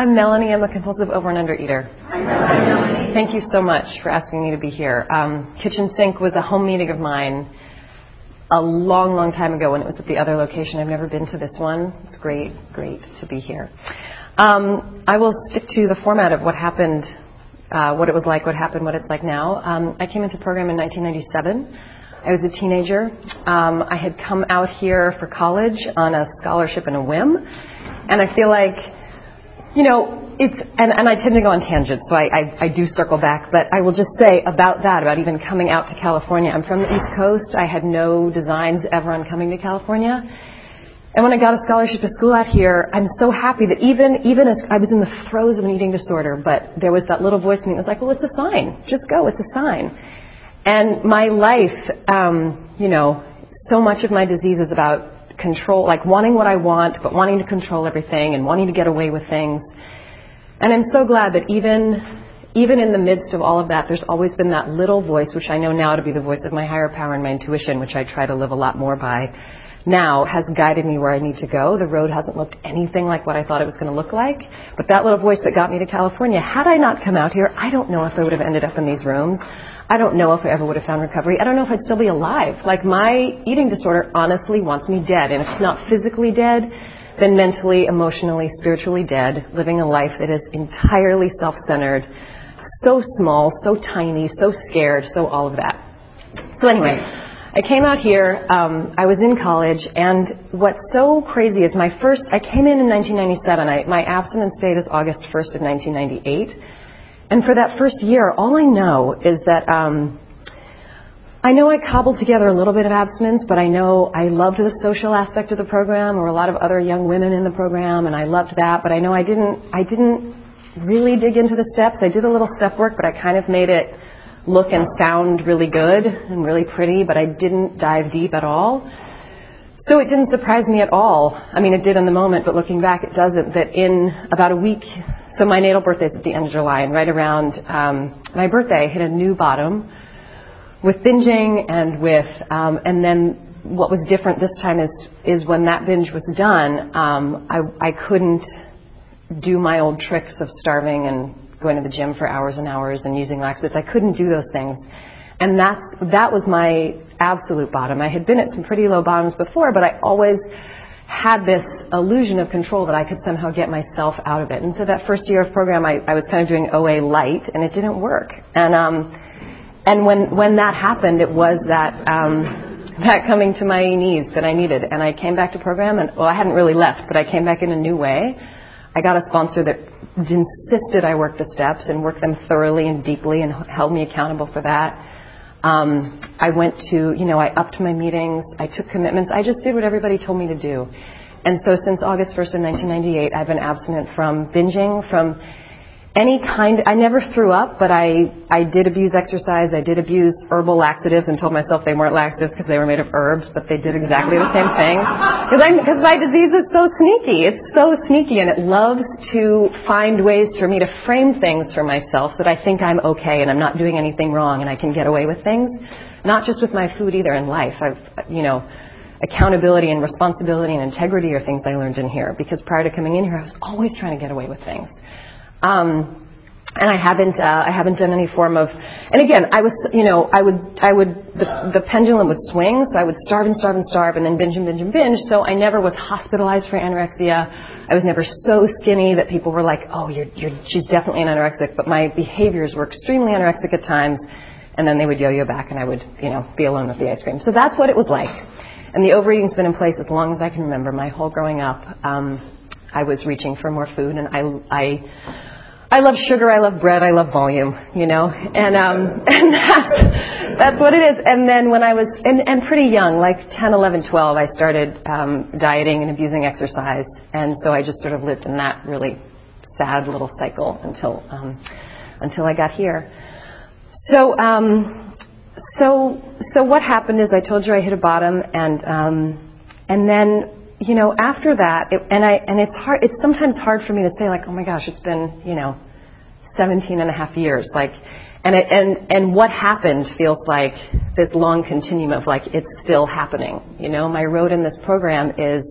I'm Melanie. I'm a compulsive over and under eater. Hi, Thank you so much for asking me to be here. Um, Kitchen Sink was a home meeting of mine a long, long time ago when it was at the other location. I've never been to this one. It's great, great to be here. Um, I will stick to the format of what happened, uh, what it was like, what happened, what it's like now. Um, I came into program in 1997. I was a teenager. Um, I had come out here for college on a scholarship and a whim, and I feel like you know, it's, and, and I tend to go on tangents, so I, I, I do circle back, but I will just say about that, about even coming out to California. I'm from the East Coast. I had no designs ever on coming to California. And when I got a scholarship to school out here, I'm so happy that even, even as I was in the throes of an eating disorder, but there was that little voice in me that was like, well, it's a sign. Just go. It's a sign. And my life, um, you know, so much of my disease is about control, like wanting what I want, but wanting to control everything and wanting to get away with things. And I'm so glad that even even in the midst of all of that, there's always been that little voice, which I know now to be the voice of my higher power and my intuition, which I try to live a lot more by now, has guided me where I need to go. The road hasn't looked anything like what I thought it was going to look like. But that little voice that got me to California, had I not come out here, I don't know if I would have ended up in these rooms. I don't know if I ever would have found recovery. I don't know if I'd still be alive. Like my eating disorder honestly wants me dead. And if it's not physically dead, then mentally, emotionally, spiritually dead, living a life that is entirely self-centered, so small, so tiny, so scared, so all of that. So anyway, I came out here, um, I was in college, and what's so crazy is my first, I came in in 1997. I, my abstinence date is August 1st of 1998. And for that first year, all I know is that um, I know I cobbled together a little bit of abstinence, but I know I loved the social aspect of the program. Were a lot of other young women in the program, and I loved that. But I know I didn't. I didn't really dig into the steps. I did a little step work, but I kind of made it look and sound really good and really pretty, but I didn't dive deep at all. So it didn't surprise me at all. I mean, it did in the moment, but looking back, it doesn't. That in about a week so my natal birthday is at the end of July, and right around um, my birthday, I hit a new bottom with binging and with, um, and then what was different this time is is when that binge was done, um, I I couldn't do my old tricks of starving and going to the gym for hours and hours and using laxatives. I couldn't do those things, and that's that was my absolute bottom. I had been at some pretty low bottoms before, but I always had this illusion of control that I could somehow get myself out of it. And so that first year of program, I, I was kind of doing OA light, and it didn't work. And um, and when when that happened, it was that um, that coming to my knees that I needed. And I came back to program, and well, I hadn't really left, but I came back in a new way. I got a sponsor that insisted I work the steps and work them thoroughly and deeply, and held me accountable for that. Um, I went to, you know, I upped my meetings. I took commitments. I just did what everybody told me to do. And so since August 1st of 1998, I've been abstinent from binging, from any kind I never threw up, but I I did abuse exercise. I did abuse herbal laxatives and told myself they weren't laxatives because they were made of herbs, but they did exactly the same thing. Because I'm because my disease is so sneaky. It's so sneaky, and it loves to find ways for me to frame things for myself that I think I'm okay and I'm not doing anything wrong and I can get away with things. Not just with my food either in life. I've you know accountability and responsibility and integrity are things I learned in here because prior to coming in here I was always trying to get away with things. Um, and I haven't uh, I haven't done any form of and again I was you know I would I would the, the pendulum would swing so I would starve and starve and starve and then binge and binge and binge. So I never was hospitalized for anorexia. I was never so skinny that people were like oh you're you're she's definitely an anorexic. But my behaviors were extremely anorexic at times and then they would yo-yo back and I would you know be alone with the ice cream. So that's what it was like. And the overeating's been in place as long as I can remember my whole growing up. Um, I was reaching for more food and I I I love sugar, I love bread, I love volume, you know, and um, and that's that's what it is. And then when I was and, and pretty young, like 10, 11, 12, I started um, dieting and abusing exercise, and so I just sort of lived in that really sad little cycle until um, until I got here. So um, so so what happened is I told you I hit a bottom, and um, and then you know, after that, it, and I and it's hard. It's sometimes hard for me to say, like, oh my gosh, it's been you know, 17 and a half years, like, and it, and and what happened feels like this long continuum of like it's still happening. You know, my road in this program is.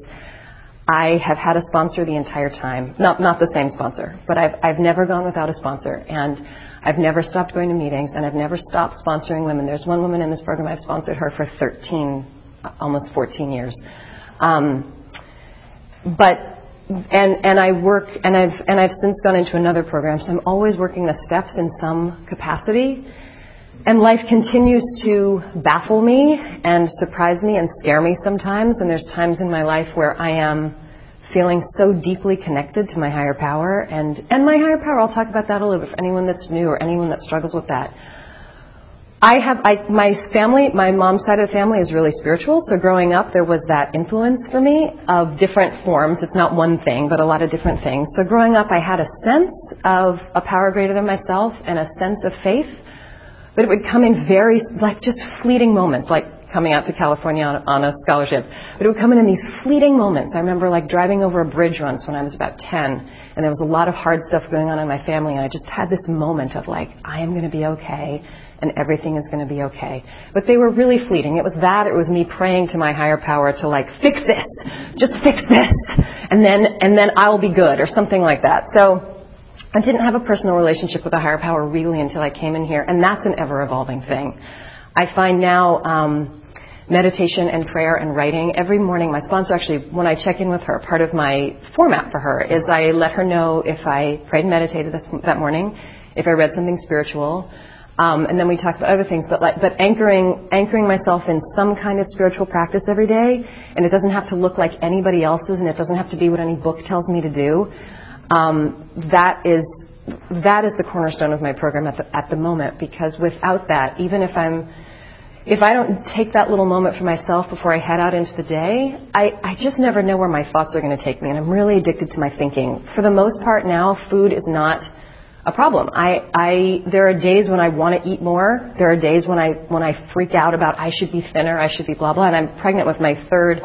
I have had a sponsor the entire time. Not not the same sponsor, but I've I've never gone without a sponsor, and I've never stopped going to meetings, and I've never stopped sponsoring women. There's one woman in this program I've sponsored her for 13, almost 14 years. Um, but and and I work and I've and I've since gone into another program, so I'm always working the steps in some capacity. And life continues to baffle me and surprise me and scare me sometimes. And there's times in my life where I am feeling so deeply connected to my higher power and, and my higher power. I'll talk about that a little bit for anyone that's new or anyone that struggles with that. I have, I, my family, my mom's side of the family is really spiritual. So growing up, there was that influence for me of different forms. It's not one thing, but a lot of different things. So growing up, I had a sense of a power greater than myself and a sense of faith but it would come in very, like just fleeting moments, like coming out to California on, on a scholarship. But it would come in in these fleeting moments. I remember like driving over a bridge once when I was about 10, and there was a lot of hard stuff going on in my family, and I just had this moment of like, I am going to be okay, and everything is going to be okay. But they were really fleeting. It was that, it was me praying to my higher power to like, fix this, just fix this, and then, and then I'll be good, or something like that. So, I didn't have a personal relationship with a higher power really until I came in here, and that's an ever evolving thing. I find now um, meditation and prayer and writing every morning. My sponsor actually, when I check in with her, part of my format for her is I let her know if I prayed and meditated this, that morning, if I read something spiritual, um, and then we talk about other things. But like, but anchoring anchoring myself in some kind of spiritual practice every day, and it doesn't have to look like anybody else's, and it doesn't have to be what any book tells me to do um, that is that is the cornerstone of my program at the, at the moment because without that, even if I'm if I don't take that little moment for myself before I head out into the day, I, I just never know where my thoughts are going to take me, and I'm really addicted to my thinking. For the most part now, food is not a problem. I, I, there are days when I want to eat more. There are days when I, when I freak out about I should be thinner, I should be blah blah. And I'm pregnant with my third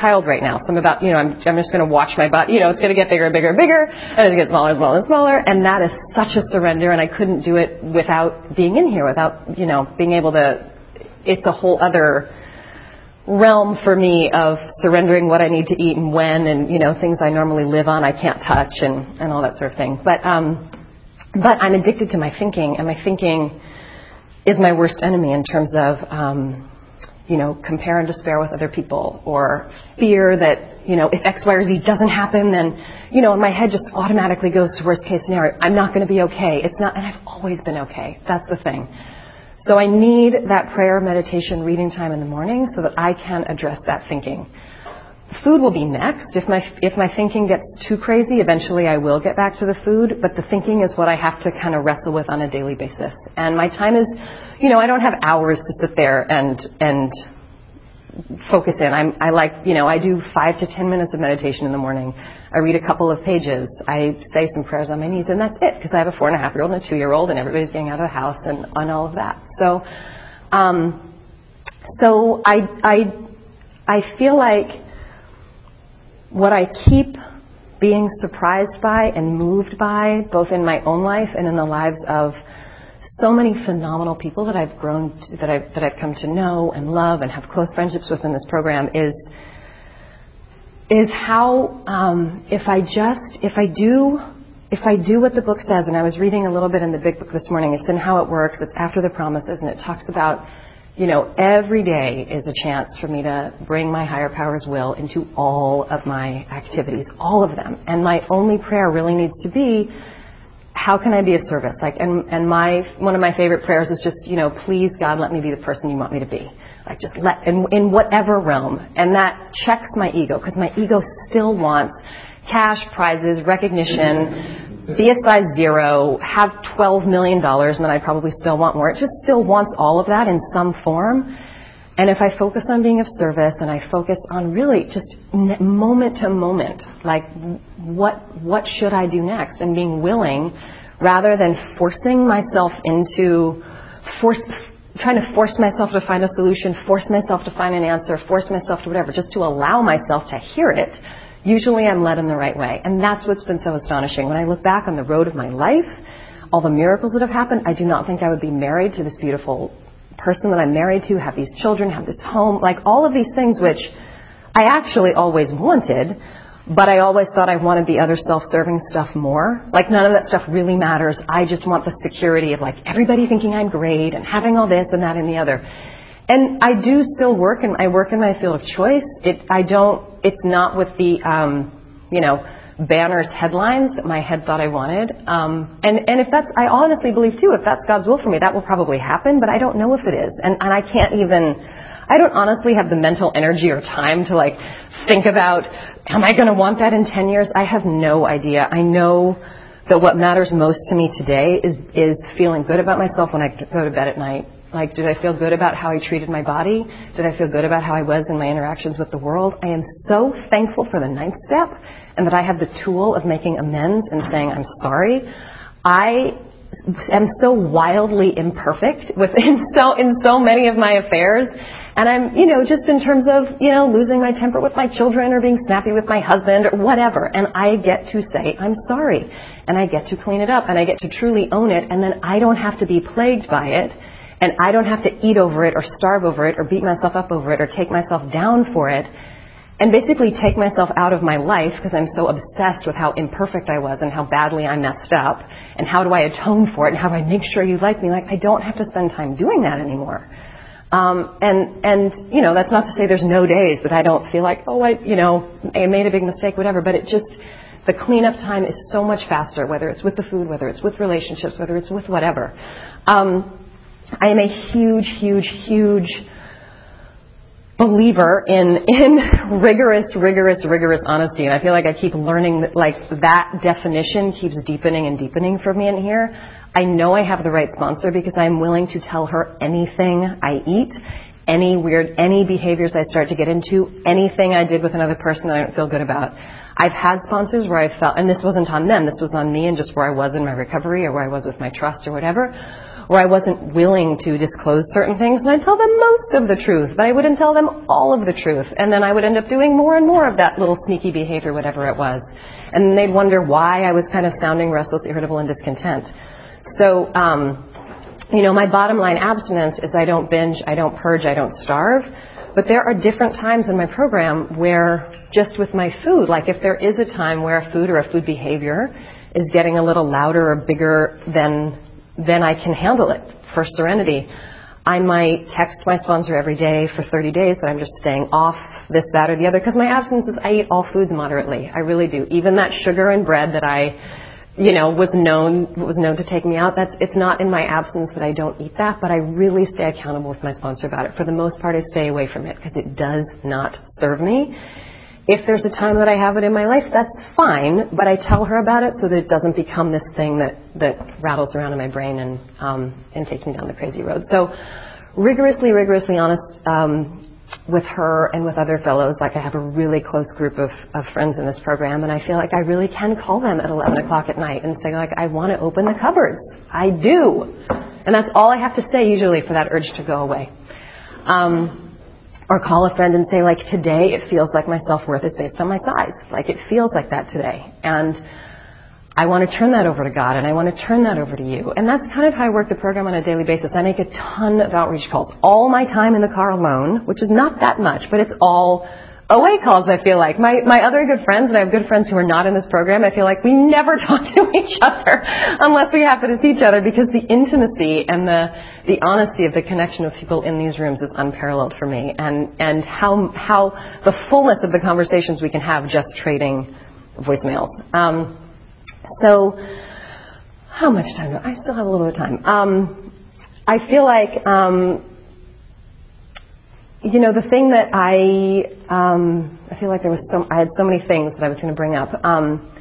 child right now. So I'm about, you know, I'm, I'm just going to watch my body. You know, it's going to get bigger and bigger and bigger, and it's going to get smaller and smaller and smaller. And that is such a surrender, and I couldn't do it without being in here, without, you know, being able to. It's a whole other realm for me of surrendering what I need to eat and when, and you know, things I normally live on I can't touch, and and all that sort of thing. But um, but I'm addicted to my thinking, and my thinking is my worst enemy in terms of um, you know, compare and despair with other people or fear that, you know, if X, Y, or Z doesn't happen, then, you know, my head just automatically goes to worst case scenario. I'm not going to be okay. It's not, and I've always been okay. That's the thing. So I need that prayer, meditation, reading time in the morning so that I can address that thinking. Food will be next. If my, if my thinking gets too crazy, eventually I will get back to the food, but the thinking is what I have to kind of wrestle with on a daily basis. And my time is, you know, I don't have hours to sit there and, and focus in. I'm, I like, you know, I do five to ten minutes of meditation in the morning. I read a couple of pages. I say some prayers on my knees, and that's it, because I have a four and a half year old and a two year old, and everybody's getting out of the house and on all of that. So, um, so I, I, I feel like what I keep being surprised by and moved by, both in my own life and in the lives of so many phenomenal people that I've grown to, that I've that I've come to know and love and have close friendships with in this program is is how um, if I just if I do if I do what the book says, and I was reading a little bit in the big book this morning, it's in how it works. It's after the promises, and it talks about you know, every day is a chance for me to bring my higher power's will into all of my activities, all of them. And my only prayer really needs to be, how can I be of service? Like, and, and my, one of my favorite prayers is just, you know, please God, let me be the person you want me to be. Like, just let, in, in whatever realm. And that checks my ego, because my ego still wants cash, prizes, recognition, be a size zero, have $12 million, and then I probably still want more. It just still wants all of that in some form. And if I focus on being of service and I focus on really just moment to moment, like what, what should I do next and being willing rather than forcing myself into force, trying to force myself to find a solution, force myself to find an answer, force myself to whatever, just to allow myself to hear it usually I'm led in the right way. And that's what's been so astonishing. When I look back on the road of my life, all the miracles that have happened, I do not think I would be married to this beautiful person that I'm married to, have these children, have this home, like all of these things which I actually always wanted. but I always thought I wanted the other self-serving stuff more. Like none of that stuff really matters. I just want the security of like everybody thinking I'm great and having all this and that and the other. And I do still work and I work in my field of choice. It, I don't, it's not with the, um, you know, banners, headlines that my head thought I wanted. Um, and, and if that's, I honestly believe too, if that's God's will for me, that will probably happen, but I don't know if it is. And, and I can't even, I don't honestly have the mental energy or time to like think about, am I going to want that in 10 years? I have no idea. I know that what matters most to me today is, is feeling good about myself when I go to bed at night. Like, did I feel good about how I treated my body? Did I feel good about how I was in my interactions with the world? I am so thankful for the ninth step and that I have the tool of making amends and saying, I'm sorry. I am so wildly imperfect within so, in so many of my affairs and I'm, you know, just in terms of, you know, losing my temper with my children or being snappy with my husband or whatever. And I get to say, I'm sorry. And I get to clean it up and I get to truly own it. And then I don't have to be plagued by it. And I don't have to eat over it or starve over it or beat myself up over it or take myself down for it. And basically take myself out of my life because I'm so obsessed with how imperfect I was and how badly I messed up and how do I atone for it and how do I make sure you like me. Like I don't have to spend time doing that anymore. Um, and and you know that's not to say there's no days that I don't feel like oh I you know I made a big mistake whatever but it just the cleanup time is so much faster whether it's with the food whether it's with relationships whether it's with whatever. Um, I am a huge huge huge believer in in rigorous rigorous rigorous honesty and I feel like I keep learning like that definition keeps deepening and deepening for me in here. I know I have the right sponsor because I'm willing to tell her anything I eat, any weird, any behaviors I start to get into, anything I did with another person that I don't feel good about. I've had sponsors where I felt, and this wasn't on them, this was on me and just where I was in my recovery or where I was with my trust or whatever, where I wasn't willing to disclose certain things and I'd tell them most of the truth, but I wouldn't tell them all of the truth. And then I would end up doing more and more of that little sneaky behavior, whatever it was. And they'd wonder why I was kind of sounding restless, irritable, and discontent. So, um, you know, my bottom line abstinence is I don't binge, I don't purge, I don't starve. But there are different times in my program where just with my food, like if there is a time where a food or a food behavior is getting a little louder or bigger than, than I can handle it for serenity, I might text my sponsor every day for 30 days that I'm just staying off this, that, or the other. Because my abstinence is I eat all foods moderately. I really do. Even that sugar and bread that I you know, was known was known to take me out. That's it's not in my absence that I don't eat that, but I really stay accountable with my sponsor about it. For the most part, I stay away from it because it does not serve me. If there's a time that I have it in my life, that's fine, but I tell her about it so that it doesn't become this thing that that rattles around in my brain and um, and takes me down the crazy road. So, rigorously, rigorously honest um, with her and with other fellows, like I have a really close group of, of friends in this program, and I feel like I really can call them at 11 o'clock at night and say, like, I want to open the cupboards. I do. And that's all I have to say usually for that urge to go away. Um, or call a friend and say, like, today it feels like my self-worth is based on my size. Like, it feels like that today. And I want to turn that over to God and I want to turn that over to you. And that's kind of how I work the program on a daily basis. I make a ton of outreach calls. All my time in the car alone, which is not that much, but it's all OA calls, I feel like. My, my other good friends, and I have good friends who are not in this program, I feel like we never talk to each other unless we happen to see each other because the intimacy and the, the honesty of the connection with people in these rooms is unparalleled for me. And, and how, how the fullness of the conversations we can have just trading voicemails. Um, so, how much time do I still have a little bit of time? Um, I feel like, um, you know, the thing that I, um, I feel like there was so, I had so many things that I was going to bring up. Um,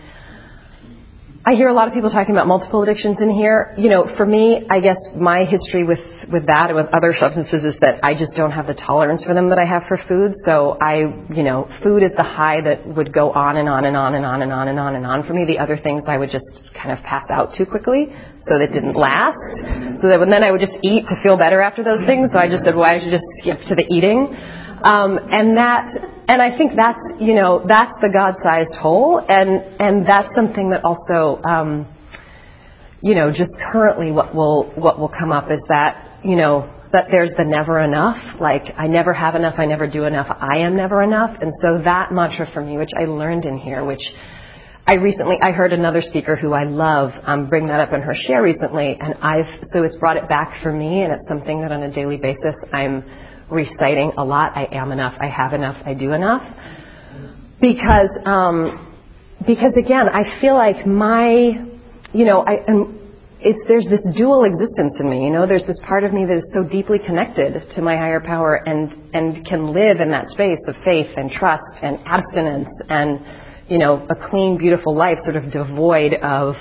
I hear a lot of people talking about multiple addictions in here. You know, for me, I guess my history with, with that and with other substances is that I just don't have the tolerance for them that I have for food. So I, you know, food is the high that would go on and on and on and on and on and on and on for me. The other things I would just kind of pass out too quickly so that didn't last. So that then I would just eat to feel better after those things. So I just said, well, I should just skip to the eating. Um, and that, and I think that's, you know, that's the God-sized hole, and and that's something that also, um, you know, just currently what will what will come up is that, you know, that there's the never enough, like I never have enough, I never do enough, I am never enough. And so that mantra for me, which I learned in here, which I recently, I heard another speaker who I love um, bring that up in her share recently, and I've, so it's brought it back for me, and it's something that on a daily basis I'm reciting a lot. I am enough, I have enough, I do enough. Because, um, because again, I feel like my, you know, I, it's, there's this dual existence in me, you know, there's this part of me that is so deeply connected to my higher power and, and can live in that space of faith and trust and abstinence and, you know, a clean, beautiful life sort of devoid of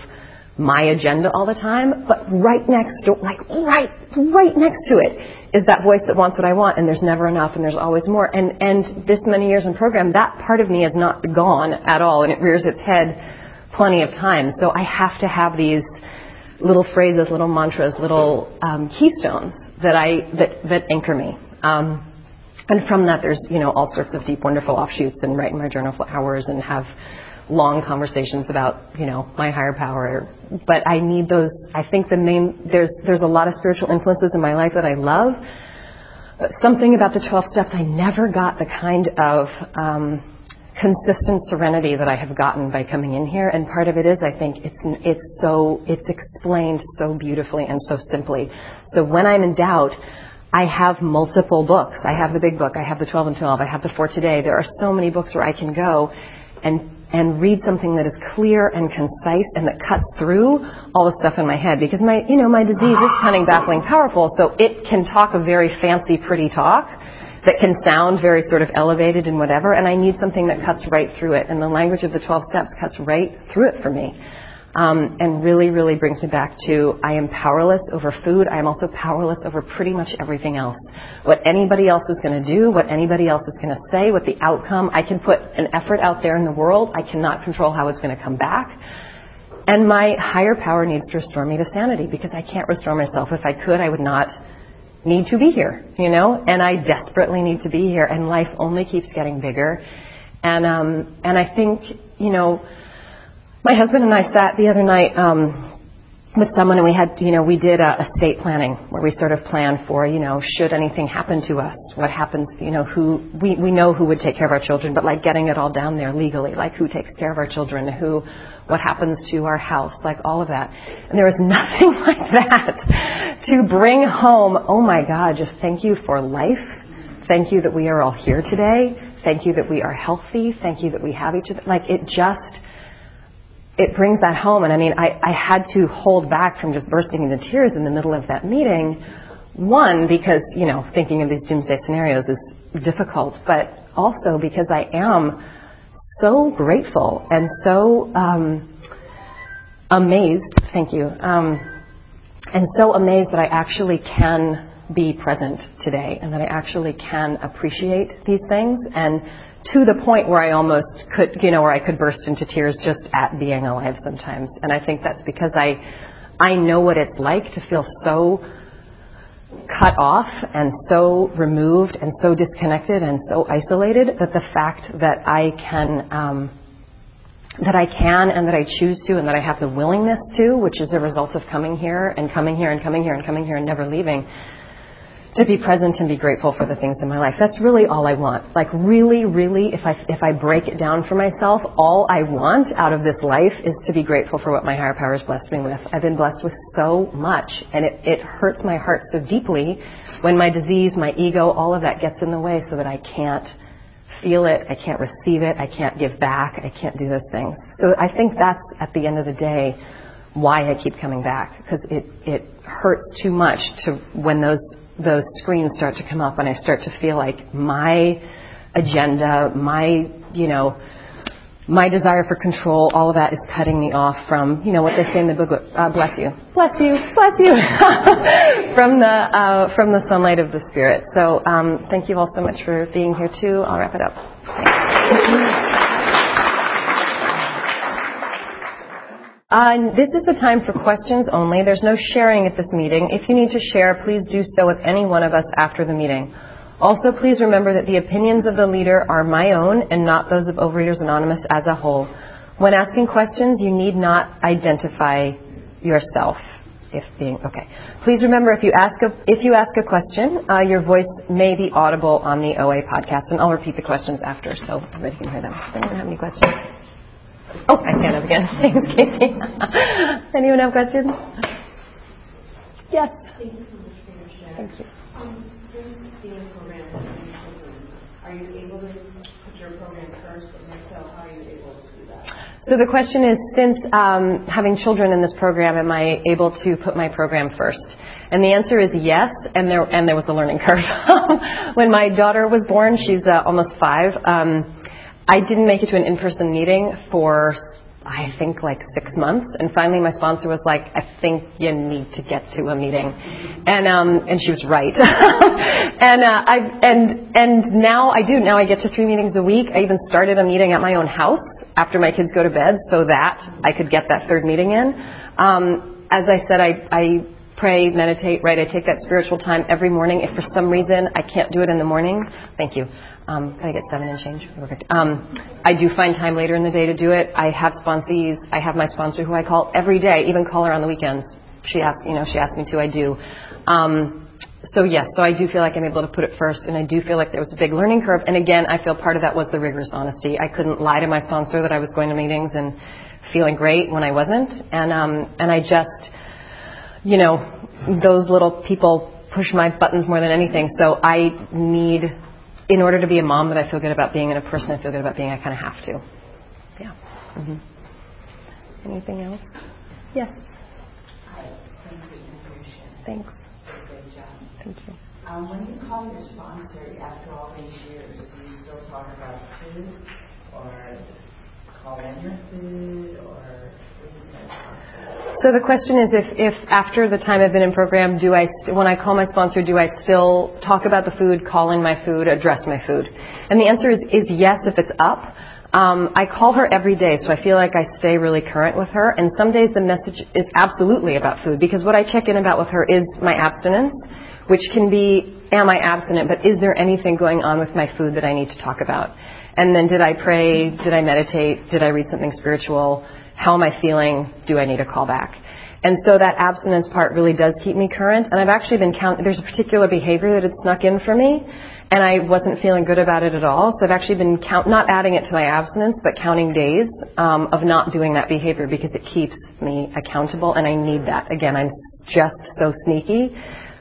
my agenda all the time. But right next to, like right, right next to it is that voice that wants what I want and there's never enough and there's always more. And, and this many years in program, that part of me has not gone at all and it rears its head plenty of times. So I have to have these little phrases, little mantras, little um, keystones that I, that, that anchor me. Um, and from that, there's you know all sorts of deep, wonderful offshoots, and write in my journal for hours and have long conversations about you know my higher power. But I need those. I think the main there's there's a lot of spiritual influences in my life that I love. Something about the 12 steps, I never got the kind of um, consistent serenity that I have gotten by coming in here. And part of it is, I think, it's it's so it's explained so beautifully and so simply. So when I'm in doubt, I have multiple books. I have the big book. I have the 12 and 12. I have the For Today. There are so many books where I can go and and read something that is clear and concise and that cuts through all the stuff in my head because my you know my disease is cunning, baffling, powerful. So it can talk a very fancy, pretty talk that can sound very sort of elevated and whatever, and I need something that cuts right through it. And the language of the 12 steps cuts right through it for me um, and really, really brings me back to I am powerless over food. I am also powerless over pretty much everything else. What anybody else is going to do, what anybody else is going to say, what the outcome, I can put an effort out there in the world. I cannot control how it's going to come back. And my higher power needs to restore me to sanity because I can't restore myself. If I could, I would not need to be here, you know, and I desperately need to be here, and life only keeps getting bigger. And um, and I think, you know, my husband and I sat the other night um, with someone, and we had, you know, we did a estate planning where we sort of planned for, you know, should anything happen to us, what happens, you know, who we we know who would take care of our children, but like getting it all down there legally, like who takes care of our children, who, what happens to our house, like all of that. And there was nothing like that to bring home. Oh my God, just thank you for life. Thank you that we are all here today. Thank you that we are healthy. Thank you that we have each other. Like it just it brings that home. And I mean, I, I had to hold back from just bursting into tears in the middle of that meeting. One, because, you know, thinking of these doomsday scenarios is difficult, but also because I am so grateful and so um, amazed, thank you, um, and so amazed that I actually can be present today and that I actually can appreciate these things and to the point where I almost could, you know, where I could burst into tears just at being alive sometimes. And I think that's because I, I know what it's like to feel so cut off and so removed and so disconnected and so isolated that the fact that I can, um, that I can and that I choose to and that I have the willingness to, which is the result of coming here and coming here and coming here and coming here and never leaving, to be present and be grateful for the things in my life. That's really all I want. Like really, really, if I if I break it down for myself, all I want out of this life is to be grateful for what my higher power has blessed me with. I've been blessed with so much, and it, it hurts my heart so deeply when my disease, my ego, all of that gets in the way, so that I can't feel it, I can't receive it, I can't give back, I can't do those things. So I think that's at the end of the day why I keep coming back because it it hurts too much to when those those screens start to come up and I start to feel like my agenda, my, you know, my desire for control, all of that is cutting me off from, you know, what they say in the book, uh, bless you, bless you, bless you, from the, uh, from the sunlight of the Spirit. So, um, thank you all so much for being here too. I'll wrap it up. Uh, this is the time for questions only. There's no sharing at this meeting. If you need to share, please do so with any one of us after the meeting. Also, please remember that the opinions of the leader are my own and not those of Overeaters Anonymous as a whole. When asking questions, you need not identify yourself. if being okay. Please remember if you ask a if you ask a question, uh, your voice may be audible on the OA podcast, and I'll repeat the questions after so everybody can hear them. Does anyone have any questions? Oh, I stand up again. Thanks, Katie. anyone have questions? Yes. Thank you so much for your share. Thank you. Um, since being programmed with children, are you able to put your program first, and if so, how are you able to do that? So the question is, since um, having children in this program, am I able to put my program first? And the answer is yes, and there and there was a learning curve. when my daughter was born, she's uh, almost five. Um, I didn't make it to an in-person meeting for I think like six months, and finally my sponsor was like, "I think you need to get to a meeting," and um, and she was right. and uh, I and and now I do. Now I get to three meetings a week. I even started a meeting at my own house after my kids go to bed, so that I could get that third meeting in. Um, as I said, I, I pray, meditate, right? I take that spiritual time every morning. If for some reason I can't do it in the morning, thank you. Um, can I get seven and change? Perfect. Um, I do find time later in the day to do it. I have sponsees. I have my sponsor who I call every day, even call her on the weekends. She asks, you know, she asks me to. I do. Um, so yes, so I do feel like I'm able to put it first, and I do feel like there was a big learning curve. And again, I feel part of that was the rigorous honesty. I couldn't lie to my sponsor that I was going to meetings and feeling great when I wasn't, and um, and I just you know, those little people push my buttons more than anything. So I need, in order to be a mom that I feel good about being and a person I feel good about being, I kind of have to. Yeah. Mm-hmm. Anything else? Yes. Thanks. Thank you. Um, when you call your sponsor after all these years, do you still talk about food or call in your food or So the question is, if, if after the time I've been in program, do I, when I call my sponsor, do I still talk about the food, call in my food, address my food? And the answer is, is yes if it's up. Um, I call her every day, so I feel like I stay really current with her. And some days the message is absolutely about food because what I check in about with her is my abstinence, which can be, am I abstinent, but is there anything going on with my food that I need to talk about? And then did I pray? Did I meditate? Did I read something spiritual? How am I feeling? Do I need a call back? And so that abstinence part really does keep me current. And I've actually been count. There's a particular behavior that had snuck in for me, and I wasn't feeling good about it at all. So I've actually been count, not adding it to my abstinence, but counting days um, of not doing that behavior because it keeps me accountable, and I need that. Again, I'm just so sneaky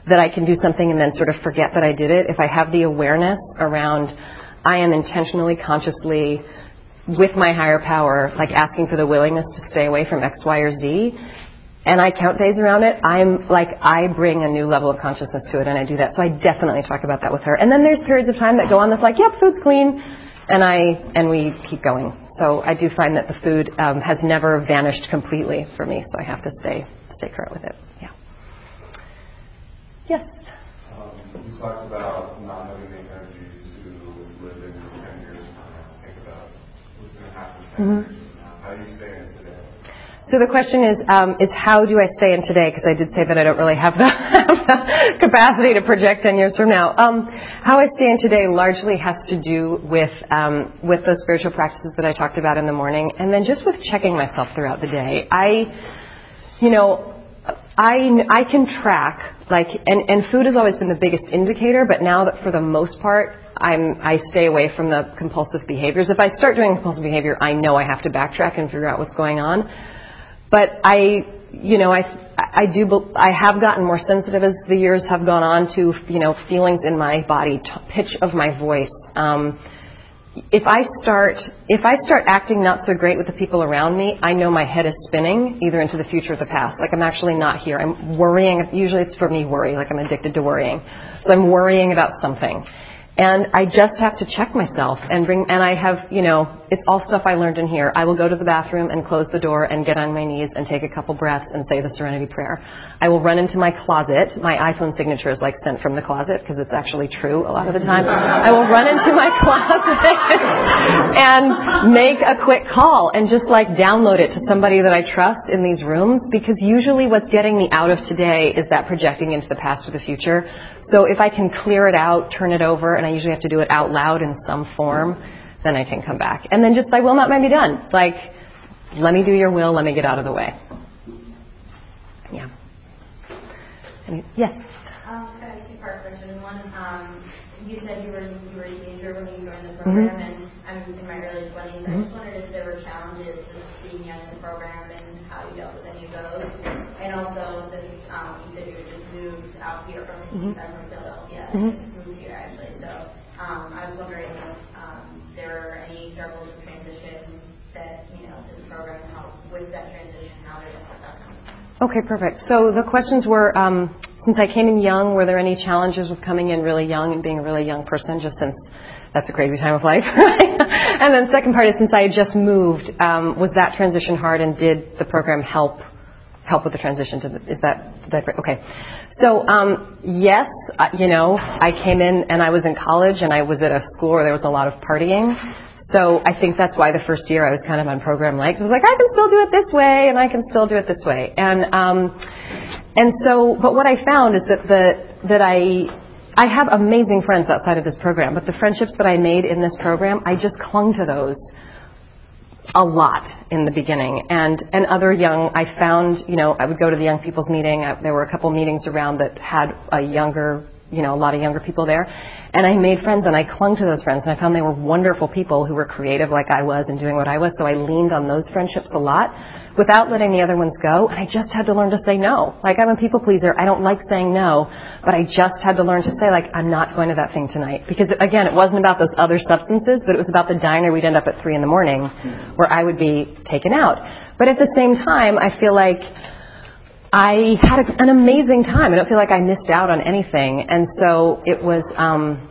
that I can do something and then sort of forget that I did it. If I have the awareness around, I am intentionally, consciously with my higher power, like asking for the willingness to stay away from X, Y, or Z, and I count days around it, I'm like, I bring a new level of consciousness to it, and I do that. So I definitely talk about that with her. And then there's periods of time that go on that's like, yep, food's clean, and I and we keep going. So I do find that the food um, has never vanished completely for me, so I have to stay stay current with it. Yeah. Yes. Um, you talked about not having the energy to live in 10 years from now, think about what's going to happen 10 Mhm. years from now. How do you stay in today? So the question is, um, is how do I stay in today? Because I did say that I don't really have the, capacity to project 10 years from now. Um, how I stay in today largely has to do with um, with those spiritual practices that I talked about in the morning, and then just with checking myself throughout the day. I, you know, I, I can track like and, and food has always been the biggest indicator, but now that for the most part I'm I stay away from the compulsive behaviors. If I start doing compulsive behavior, I know I have to backtrack and figure out what's going on. But I, you know, I, I do, I have gotten more sensitive as the years have gone on to, you know, feelings in my body, t- pitch of my voice. Um, if I start, if I start acting not so great with the people around me, I know my head is spinning either into the future or the past. Like I'm actually not here. I'm worrying. Usually it's for me worry. Like I'm addicted to worrying. So I'm worrying about something. And I just have to check myself and bring, and I have, you know, it's all stuff I learned in here. I will go to the bathroom and close the door and get on my knees and take a couple breaths and say the serenity prayer. I will run into my closet. My iPhone signature is like sent from the closet because it's actually true a lot of the time. I will run into my closet and make a quick call and just like download it to somebody that I trust in these rooms because usually what's getting me out of today is that projecting into the past or the future. So if I can clear it out, turn it over, and I usually have to do it out loud in some form, then I can come back. And then just I will not might be done. Like, let me do your will, let me get out of the way. Yeah. Yes. Um, kind of two-part question. One, um, you said you were you were a teenager when you joined the program, Mhm. and I'm in my early 20s. I Mhm. just wondered if there were challenges with being young in the program and how you dealt with any of those. And also, this um, you said you had just moved out here from the Mhm. east side from Philadelphia. Mhm. You just moved here actually. So um, I was wondering if um, there were any struggles with transition that you know this program helped with that transition. How did it help that kind of thing? Okay, perfect. So the questions were, um, since I came in young, were there any challenges with coming in really young and being a really young person, just since that's a crazy time of life, and then second part is since I had just moved, um, was that transition hard and did the program help help with the transition to the, is that did I, okay. So um, yes uh, you know I came in and I was in college and I was at a school where there was a lot of partying so I think that's why the first year I was kind of on program legs. I was like, I can still do it this way, and I can still do it this way. And um, and so, but what I found is that the that I I have amazing friends outside of this program, but the friendships that I made in this program, I just clung to those a lot in the beginning. And and other young, I found, you know, I would go to the young people's meeting. I, there were a couple meetings around that had a younger you know, a lot of younger people there. And I made friends and I clung to those friends and I found they were wonderful people who were creative like I was and doing what I was. So I leaned on those friendships a lot without letting the other ones go. And I just had to learn to say no. Like I'm a people pleaser. I don't like saying no, but I just had to learn to say like, I'm not going to that thing tonight. Because again, it wasn't about those other substances, but it was about the diner we'd end up at three in the morning where I would be taken out. But at the same time, I feel like I had a, an amazing time. I don't feel like I missed out on anything. And so it was, um,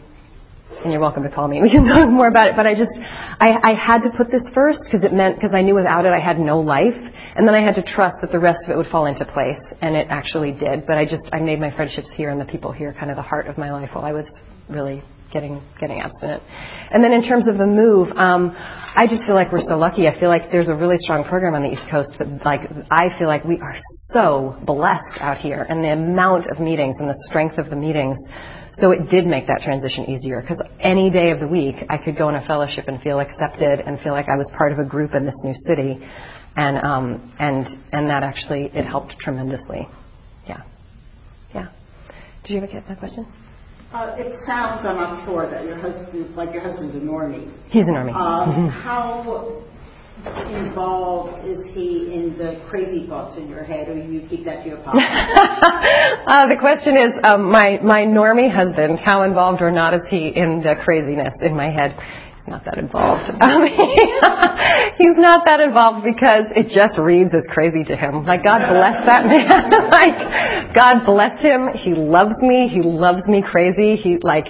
and you're welcome to call me. We can talk more about it. But I just, I, I had to put this first because it meant, because I knew without it I had no life. And then I had to trust that the rest of it would fall into place. And it actually did. But I just, I made my friendships here and the people here kind of the heart of my life while I was really getting getting abstinent. And then in terms of the move, um, I just feel like we're so lucky. I feel like there's a really strong program on the East Coast that like I feel like we are so blessed out here and the amount of meetings and the strength of the meetings. So it did make that transition easier because any day of the week I could go in a fellowship and feel accepted and feel like I was part of a group in this new city, and um, and and that actually it helped tremendously. Yeah, yeah. Did you have a question? Uh, it sounds, I'm not sure, that your husband, like your husband's a normie. He's a normie. Um, how involved is he in the crazy thoughts in your head, or do you keep that to your pocket? uh, the question is, um, my my normie husband, how involved or not is he in the craziness in my head? Not that involved. Um, he's not that involved because it just reads as crazy to him. Like God bless that man. like God bless him. He loves me. He loves me crazy. He like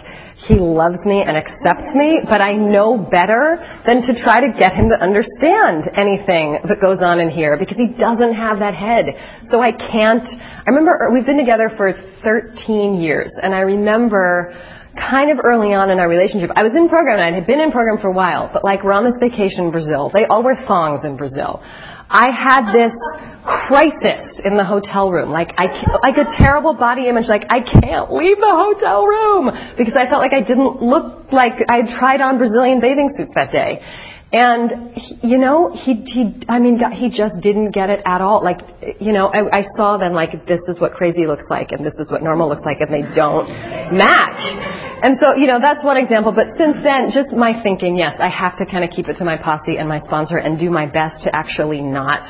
he loves me and accepts me, but I know better than to try to get him to understand anything that goes on in here because he doesn't have that head. So I can't, I remember we've been together for 13 years and I remember kind of early on in our relationship, I was in program and I had been in program for a while, but like we're on this vacation in Brazil. They all wear thongs in Brazil. I had this crisis in the hotel room, like I, like a terrible body image, like I can't leave the hotel room because I felt like I didn't look like I had tried on Brazilian bathing suits that day. And you know, he he I mean he just didn't get it at all. Like you know, I, I saw them like this is what crazy looks like and this is what normal looks like and they don't match. And so, you know, that's one example. But since then, just my thinking, yes, I have to kind of keep it to my posse and my sponsor and do my best to actually not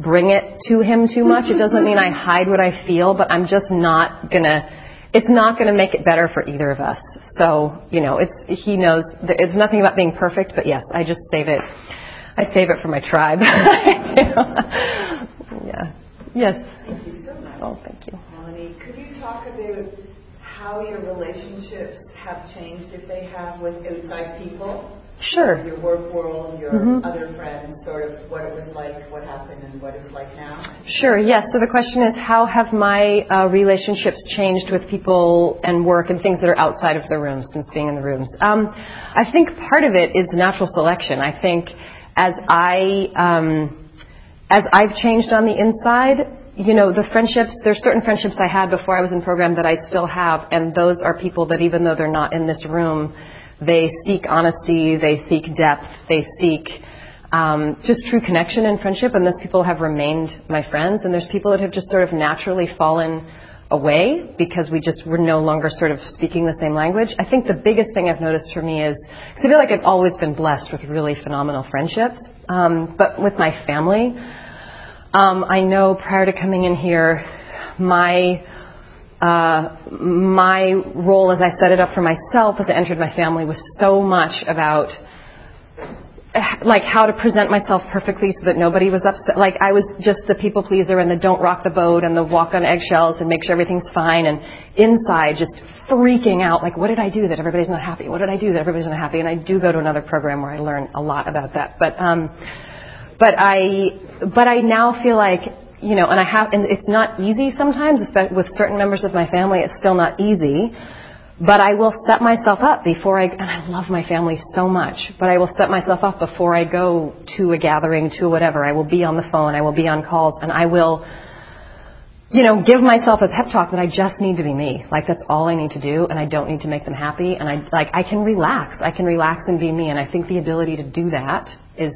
bring it to him too much. It doesn't mean I hide what I feel, but I'm just not gonna it's not going to make it better for either of us. So, you know, it's, he knows, it's nothing about being perfect, but yes, I just save it, I save it for my tribe. yeah. Yes. Thank you so much. Oh, thank you. Melanie, could you talk about how your relationships have changed, if they have, with outside people? Sure. Your work world, your Mhm. other friends, sort of what it was like, what happened, and what it's like now? Sure, yes. So the question is, how have my uh, relationships changed with people and work and things that are outside of the room since being in the rooms? Um, I think part of it is natural selection. I think as I um, as I've changed on the inside, you know, the friendships, there's certain friendships I had before I was in program that I still have, and those are people that even though they're not in this room, they seek honesty, they seek depth, they seek um, just true connection and friendship, and those people have remained my friends, and there's people that have just sort of naturally fallen away because we just were no longer sort of speaking the same language. I think the biggest thing I've noticed for me is I feel like I've always been blessed with really phenomenal friendships, um, but with my family, um, I know prior to coming in here, my uh, my role as I set it up for myself as I entered my family was so much about like how to present myself perfectly so that nobody was upset. Like I was just the people pleaser and the don't rock the boat and the walk on eggshells and make sure everything's fine and inside just freaking out like what did I do that everybody's not happy? What did I do that everybody's not happy? And I do go to another program where I learn a lot about that. But um but I but I now feel like you know and I have and it's not easy sometimes especially with certain members of my family it's still not easy but I will set myself up before I, and I love my family so much, but I will set myself up before I go to a gathering, to whatever. I will be on the phone, I will be on calls, and I will, you know, give myself a pep talk that I just need to be me. Like that's all I need to do, and I don't need to make them happy, and I, like, I can relax. I can relax and be me, and I think the ability to do that is,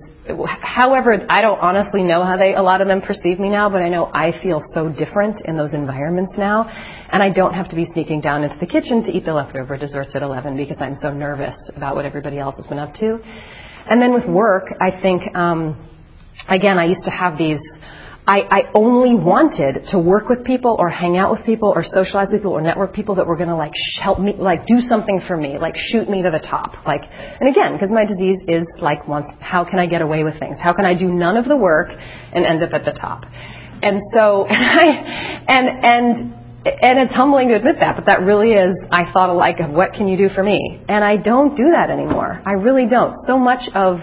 however, I don't honestly know how they, a lot of them perceive me now, but I know I feel so different in those environments now and I don't have to be sneaking down into the kitchen to eat the leftover desserts at 11 because I'm so nervous about what everybody else has been up to. And then with work, I think, um, again, I used to have these. I, I only wanted to work with people or hang out with people or socialize with people or network people that were going to like help me, like do something for me, like shoot me to the top. Like, and again, because my disease is like, once, how can I get away with things? How can I do none of the work and end up at the top? And so, and I, and, and and it's humbling to admit that, but that really is, I thought like, what can you do for me? And I don't do that anymore. I really don't. So much of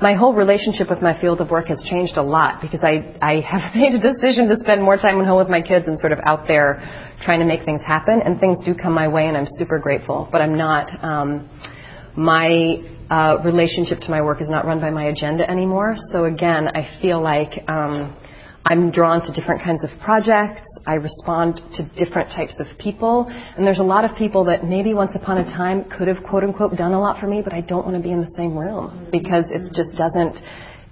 my whole relationship with my field of work has changed a lot because I, I have made a decision to spend more time at home with my kids and sort of out there trying to make things happen. And things do come my way and I'm super grateful, but I'm not, um, my uh, relationship to my work is not run by my agenda anymore. So again, I feel like um, I'm drawn to different kinds of projects. I respond to different types of people. And there's a lot of people that maybe once upon a time could have quote unquote done a lot for me, but I don't want to be in the same room because it just doesn't,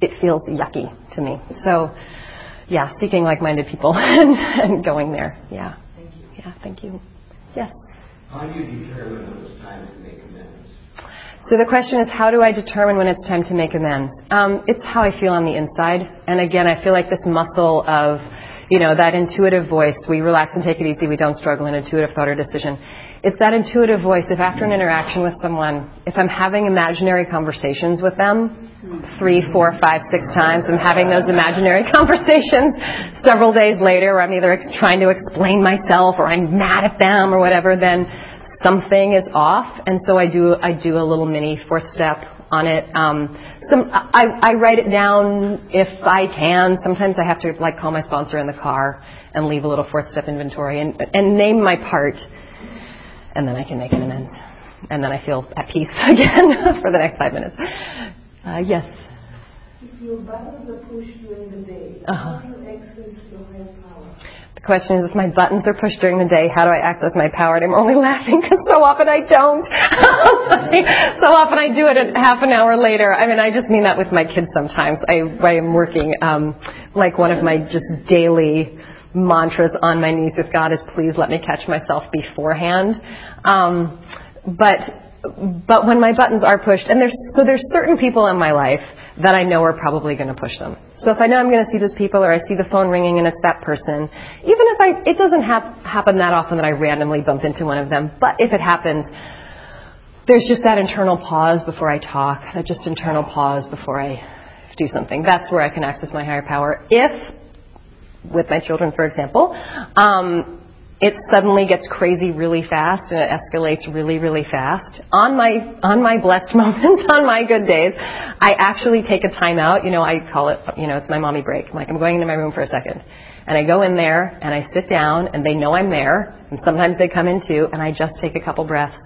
it feels yucky to me. So, yeah, seeking like-minded people and, and going there. Yeah. Thank you. Yeah, thank you. Yes. How do you determine when it's time to make amends? So the question is, how do I determine when it's time to make amends? Um, it's how I feel on the inside. And again, I feel like this muscle of, you know, that intuitive voice, we relax and take it easy, we don't struggle in intuitive thought or decision. It's that intuitive voice, if after an interaction with someone, if I'm having imaginary conversations with them, three, four, five, six times, I'm having those imaginary conversations several days later where I'm either trying to explain myself or I'm mad at them or whatever, then something is off, and so I do I do a little mini fourth step on it. Um, some I, I write it down if I can. Sometimes I have to like call my sponsor in the car and leave a little fourth step inventory and and name my part, and then I can make an amends, and then I feel at peace again for the next five minutes. Uh, yes. If your buttons are pushed during the day, Uh-huh. how do you access your higher? The question is, if my buttons are pushed during the day, how do I access my power? And I'm only laughing because so often I don't. so often I do it at half an hour later. I mean, I just mean that with my kids sometimes. I, I am working, um, like one of my just daily mantras on my knees with God is please let me catch myself beforehand. Um, but, but when my buttons are pushed, and there's, so there's certain people in my life that I know are probably going to push them. So if I know I'm going to see those people or I see the phone ringing and it's that person, even if I, it doesn't hap- happen that often that I randomly bump into one of them, but if it happens, there's just that internal pause before I talk, that just internal pause before I do something. That's where I can access my higher power. If, with my children, for example, um, it suddenly gets crazy really fast and it escalates really, really fast. On my on my blessed moments, on my good days, I actually take a time out. You know, I call it, you know, it's my mommy break. I'm like, I'm going into my room for a second. And I go in there and I sit down and they know I'm there and sometimes they come in too and I just take a couple breaths.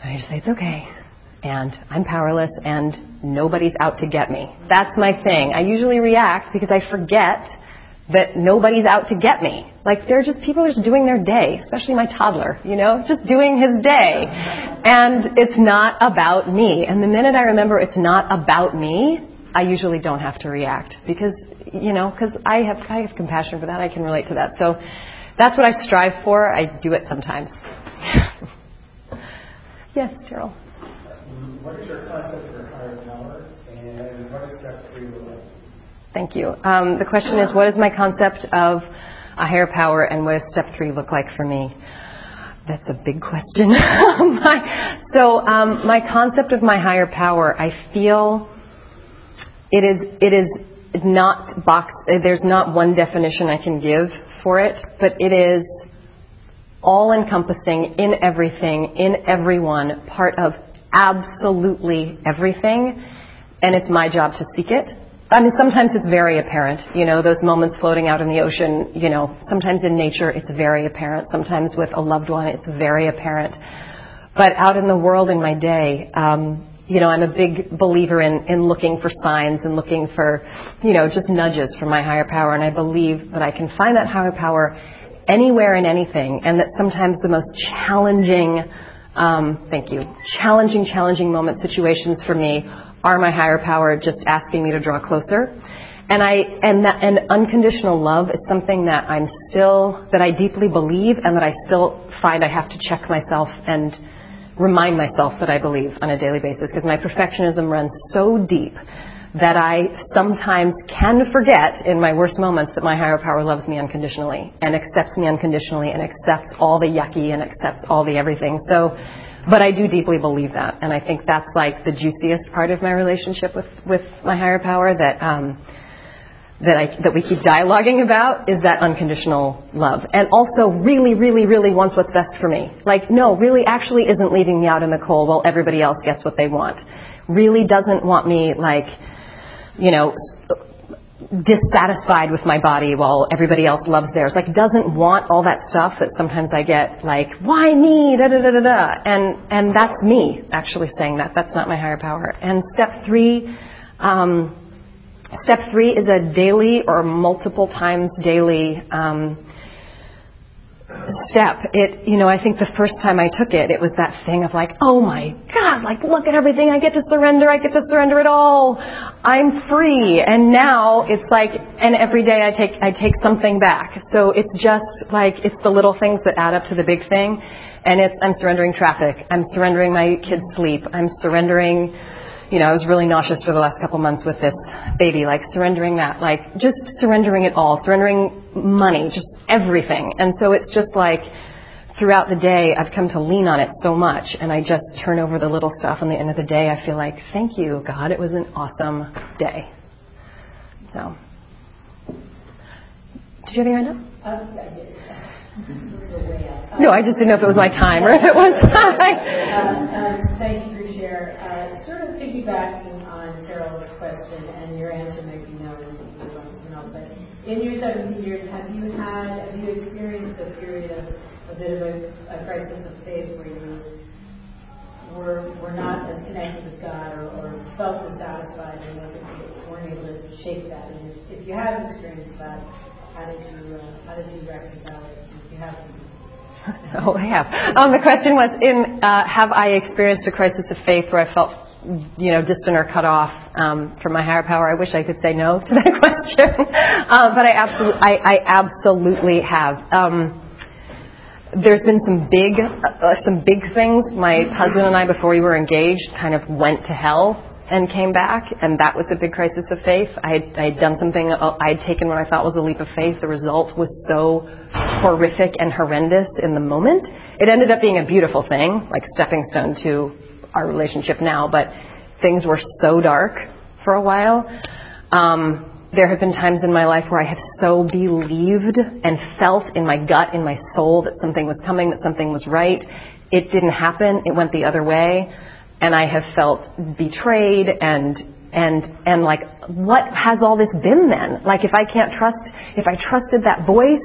And I just say, it's okay. And I'm powerless and nobody's out to get me. That's my thing. I usually react because I forget that nobody's out to get me. Like they're just people are just doing their day, especially my toddler, you know, just doing his day. And it's not about me. And the minute I remember it's not about me, I usually don't have to react because you know, because I have I have compassion for that. I can relate to that. So that's what I strive for. I do it sometimes. yes, Daryl. What is your concept for higher power, and what is step three like? Thank you. Um, the question is, what is my concept of a higher power, and what does step three look like for me? That's a big question. my, so, um, my concept of my higher power, I feel it is it is not box. There's not one definition I can give for it, but it is all encompassing in everything, in everyone, part of absolutely everything, and it's my job to seek it. I mean, sometimes it's very apparent, you know, those moments floating out in the ocean, you know, sometimes in nature it's very apparent, sometimes with a loved one it's very apparent. But out in the world in my day, um, you know, I'm a big believer in, in looking for signs and looking for, you know, just nudges from my higher power. And I believe that I can find that higher power anywhere and anything. And that sometimes the most challenging, um, thank you, challenging, challenging moment situations for me are my higher power just asking me to draw closer. And I, and that, and unconditional love is something that I'm still, that I deeply believe and that I still find I have to check myself and, remind myself that I believe on a daily basis because my perfectionism runs so deep that I sometimes can forget in my worst moments that my higher power loves me unconditionally and accepts me unconditionally and accepts all the yucky and accepts all the everything. So, but I do deeply believe that, and I think that's like the juiciest part of my relationship with with my higher power that. Um, that I that we keep dialoguing about is that unconditional love. And also really, really, really wants what's best for me. Like, no, really actually isn't leaving me out in the cold while everybody else gets what they want. Really doesn't want me like, you know, dissatisfied with my body while everybody else loves theirs. Like doesn't want all that stuff that sometimes I get like, why me? Da da da da da. And and that's me actually saying that. That's not my higher power. And step three, um, Step three is a daily or multiple times daily um, step. It, you know, I think the first time I took it, it was that thing of like, oh my God, like look at everything I get to surrender. I get to surrender it all. I'm free. And now it's like, and every day I take, I take something back. So it's just like, it's the little things that add up to the big thing. And it's, I'm surrendering traffic. I'm surrendering my kids' sleep. I'm surrendering you know, I was really nauseous for the last couple months with this baby, like surrendering that, like just surrendering it all, surrendering money, just everything. And so it's just like throughout the day, I've come to lean on it so much, and I just turn over the little stuff. And the end of the day, I feel like, thank you, God, it was an awesome day. So, did you have your hand up? No, I just didn't know if it was my time or if it was. um, thank you for sharing. Uh, sort of piggybacking on Carol's question, and your answer might be no, and move on to someone else. But in your 17 years, have you had, have you experienced a period of a bit of a, a crisis of faith where you were were not as connected with God or, or felt dissatisfied and wasn't weren't able to shake that? And if, if you have experienced that, how did you uh, how did you reconcile it? If you have. Oh, I have. Um, the question was, in uh, have I experienced a crisis of faith where I felt, you know, distant or cut off um, from my higher power? I wish I could say no to that question, uh, but I absolutely, I, I absolutely have. Um, there's been some big, uh, some big things. My husband and I, before we were engaged, kind of went to hell and came back, and that was a big crisis of faith. I had, I had done something, uh, I had taken what I thought was a leap of faith. The result was so horrific and horrendous in the moment. It ended up being a beautiful thing, like stepping stone to our relationship now, but things were so dark for a while. Um, there have been times in my life where I have so believed and felt in my gut, in my soul, that something was coming, that something was right. It didn't happen. It went the other way and I have felt betrayed and and and like what has all this been then? Like if i can't trust if i trusted that voice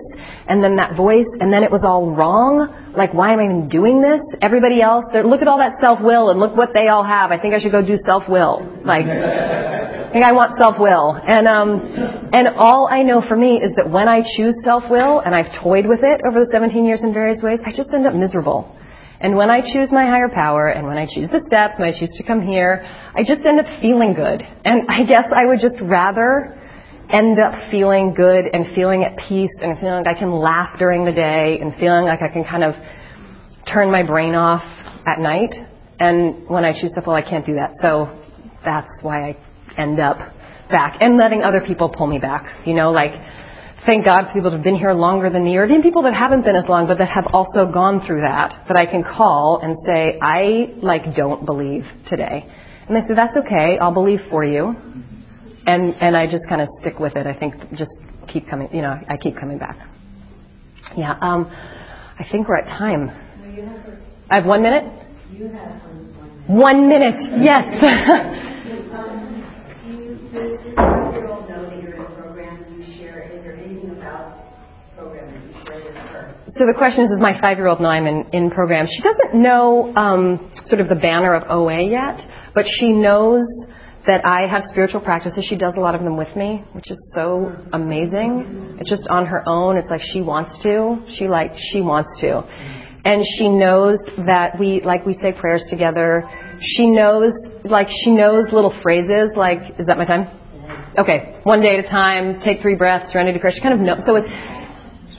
and then that voice and then it was all wrong like why am i even doing this? Everybody else look at all that self will and look what they all have. I think i should go do self will like i think i want self will and um and all i know for me is that when i choose self will and i've toyed with it over the 17 years in various ways i just end up miserable and when I choose my higher power and when I choose the steps and I choose to come here, I just end up feeling good. And I guess I would just rather end up feeling good and feeling at peace and feeling like I can laugh during the day and feeling like I can kind of turn my brain off at night. And when I choose to fall, I can't do that. So that's why I end up back and letting other people pull me back. You know, like thank God for people that have been here longer than me, or even people that haven't been as long, but that have also gone through that, that I can call and say, I like don't believe today. And they say, that's okay, I'll believe for you. And, and I just kind of stick with it. I think just keep coming, you know, I keep coming back. Yeah, um, I think we're at time. No, have, I have one minute? you have one minute. One minute, yes. Um, do you, does your five-year-old know that you're in a program? Do you share, is there anything about the program that you share with her? So the question is, is my five-year-old now I'm in, in program. She doesn't know um, sort of the banner of OA yet, but she knows that I have spiritual practices. She does a lot of them with me, which is so amazing. It's just on her own. It's like she wants to. She like she wants to. And she knows that we like we say prayers together. She knows like she knows little phrases like is that my time? Okay, one day at a time, take three breaths, serenity prayer. She kind of knows. So it's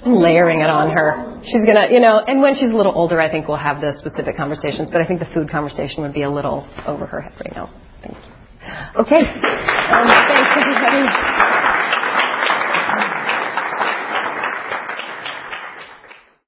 Layering it on her. She's gonna, you know, and when she's a little older, I think we'll have the specific conversations. But I think the food conversation would be a little over her head right now. Thank you. Okay. Um, thanks.